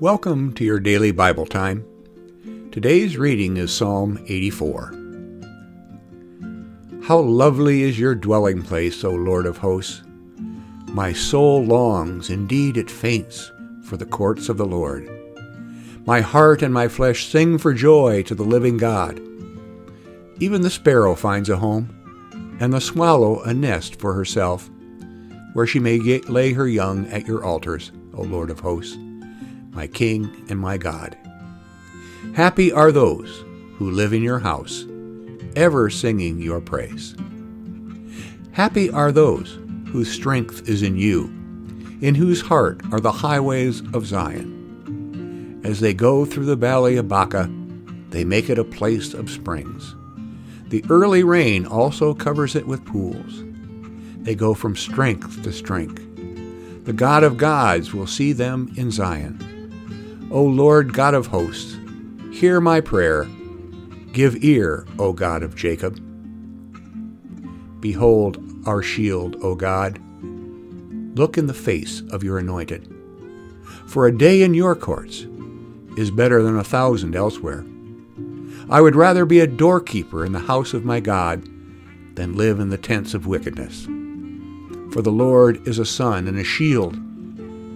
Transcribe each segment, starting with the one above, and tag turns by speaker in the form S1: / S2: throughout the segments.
S1: Welcome to your daily Bible time. Today's reading is Psalm 84. How lovely is your dwelling place, O Lord of hosts! My soul longs, indeed it faints, for the courts of the Lord. My heart and my flesh sing for joy to the living God. Even the sparrow finds a home, and the swallow a nest for herself, where she may lay her young at your altars, O Lord of hosts, my King and my God. Happy are those who live in your house, ever singing your praise. Happy are those whose strength is in you, in whose heart are the highways of Zion. As they go through the valley of Baca, they make it a place of springs. The early rain also covers it with pools. They go from strength to strength. The God of gods will see them in Zion. O Lord God of hosts, hear my prayer. Give ear, O God of Jacob. Behold our shield, O God. Look in the face of your anointed. For a day in your courts is better than a thousand elsewhere. I would rather be a doorkeeper in the house of my God than live in the tents of wickedness. For the Lord is a sun and a shield.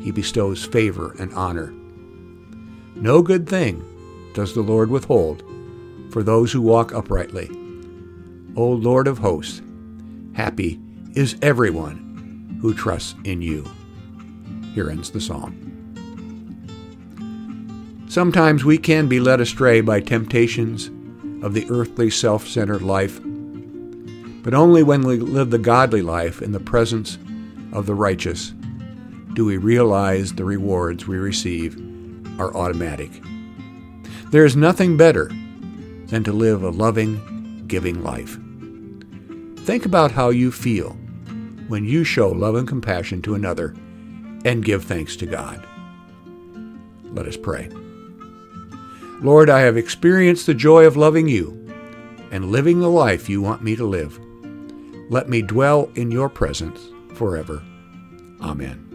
S1: He bestows favor and honor. No good thing does the Lord withhold for those who walk uprightly. O Lord of hosts, happy is everyone who trusts in you. Here ends the psalm. Sometimes we can be led astray by temptations of the earthly self centered life, but only when we live the godly life in the presence of the righteous do we realize the rewards we receive are automatic. There is nothing better than to live a loving, giving life. Think about how you feel when you show love and compassion to another and give thanks to God. Let us pray. Lord, I have experienced the joy of loving you and living the life you want me to live. Let me dwell in your presence forever. Amen.